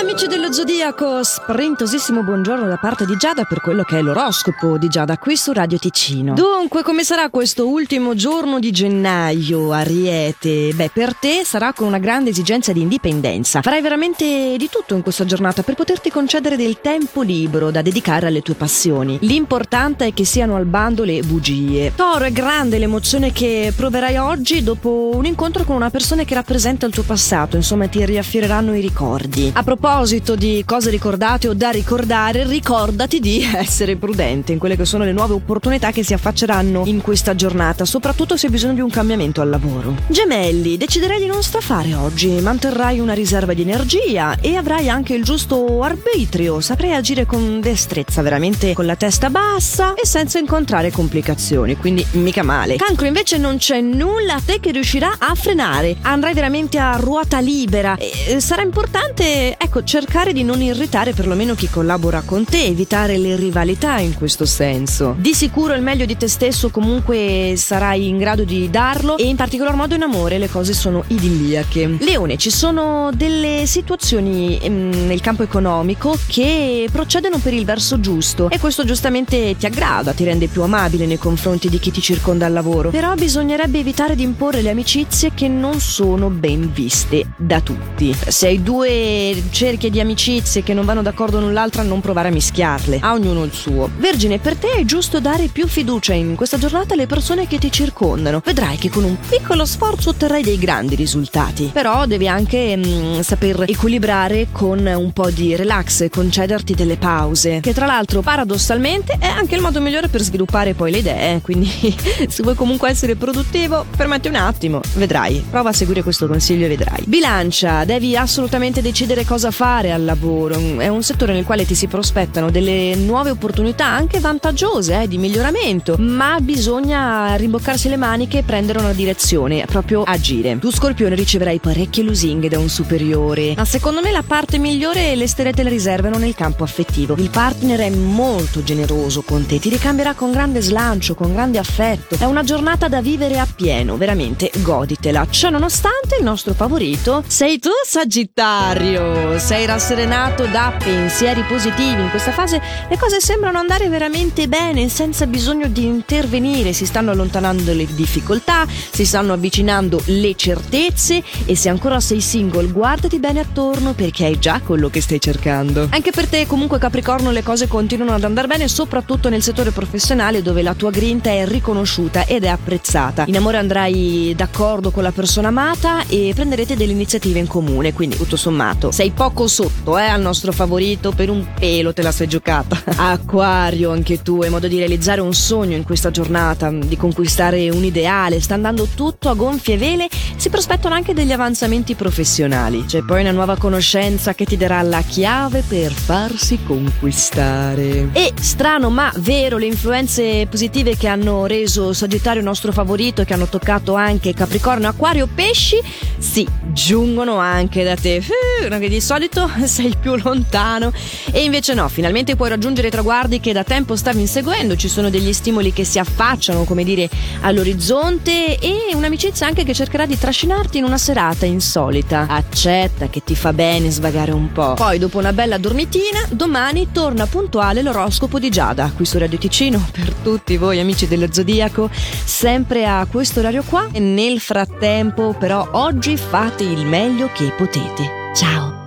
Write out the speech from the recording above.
Amici dello Zodiaco, sprintosissimo buongiorno da parte di Giada per quello che è l'oroscopo di Giada qui su Radio Ticino. Dunque, come sarà questo ultimo giorno di gennaio, Ariete? Beh, per te sarà con una grande esigenza di indipendenza. Farai veramente di tutto in questa giornata per poterti concedere del tempo libero da dedicare alle tue passioni. L'importante è che siano al bando le bugie. Toro, è grande l'emozione che proverai oggi dopo un incontro con una persona che rappresenta il tuo passato, insomma ti riaffireranno i ricordi. A proposito proposito di cose ricordate o da ricordare, ricordati di essere prudente in quelle che sono le nuove opportunità che si affacceranno in questa giornata, soprattutto se hai bisogno di un cambiamento al lavoro. Gemelli, deciderai di non stafare oggi, manterrai una riserva di energia e avrai anche il giusto arbitrio, saprai agire con destrezza, veramente con la testa bassa e senza incontrare complicazioni, quindi mica male. Cancro invece non c'è nulla a te che riuscirà a frenare, andrai veramente a ruota libera e sarà importante, ecco, ecco, cercare di non irritare perlomeno chi collabora con te, evitare le rivalità in questo senso. Di sicuro il meglio di te stesso comunque sarai in grado di darlo e in particolar modo in amore le cose sono idilliache. Leone, ci sono delle situazioni ehm, nel campo economico che procedono per il verso giusto e questo giustamente ti aggrada, ti rende più amabile nei confronti di chi ti circonda al lavoro. Però bisognerebbe evitare di imporre le amicizie che non sono ben viste da tutti. Se hai due cerchie di amicizie che non vanno d'accordo l'un l'altra, non provare a mischiarle. A ognuno il suo. Vergine, per te è giusto dare più fiducia in questa giornata alle persone che ti circondano. Vedrai che con un piccolo sforzo otterrai dei grandi risultati. Però devi anche mm, saper equilibrare con un po' di relax e concederti delle pause. Che tra l'altro, paradossalmente, è anche il modo migliore per sviluppare poi le idee. Quindi, se vuoi comunque essere produttivo, fermati un attimo. Vedrai. Prova a seguire questo consiglio e vedrai. Bilancia, devi assolutamente decidere cosa fare al lavoro. È un settore nel quale ti si prospettano delle nuove opportunità anche vantaggiose eh, di miglioramento, ma bisogna rimboccarsi le maniche e prendere una direzione, proprio agire. Tu Scorpione riceverai parecchie lusinghe da un superiore, ma secondo me la parte migliore le stelle te le riservano nel campo affettivo. Il partner è molto generoso con te, ti ricambierà con grande slancio, con grande affetto. È una giornata da vivere appieno, veramente goditela. Ciò nonostante il nostro favorito sei tu Sagittario sei rasserenato da pensieri positivi. In questa fase le cose sembrano andare veramente bene, senza bisogno di intervenire. Si stanno allontanando le difficoltà, si stanno avvicinando le certezze e se ancora sei single, guardati bene attorno perché hai già quello che stai cercando. Anche per te, comunque, Capricorno, le cose continuano ad andare bene, soprattutto nel settore professionale dove la tua grinta è riconosciuta ed è apprezzata. In amore andrai d'accordo con la persona amata e prenderete delle iniziative in comune, quindi tutto sommato sei poco poco sotto eh, al nostro favorito, per un pelo te la sei giocata. Acquario, anche tu, hai modo di realizzare un sogno in questa giornata, di conquistare un ideale, sta andando tutto a gonfie vele, si prospettano anche degli avanzamenti professionali. C'è poi una nuova conoscenza che ti darà la chiave per farsi conquistare. E strano ma vero, le influenze positive che hanno reso Sagittario nostro favorito che hanno toccato anche Capricorno, Acquario, Pesci, sì, giungono anche da te. Uh, di solito solito sei più lontano e invece no, finalmente puoi raggiungere i traguardi che da tempo stavi inseguendo, ci sono degli stimoli che si affacciano, come dire, all'orizzonte e un'amicizia anche che cercherà di trascinarti in una serata insolita. Accetta che ti fa bene svagare un po'. Poi dopo una bella dormitina, domani torna puntuale l'oroscopo di Giada, qui su Radio Ticino, per tutti voi amici dello Zodiaco, sempre a questo orario qua e nel frattempo però oggi fate il meglio che potete. Ciao!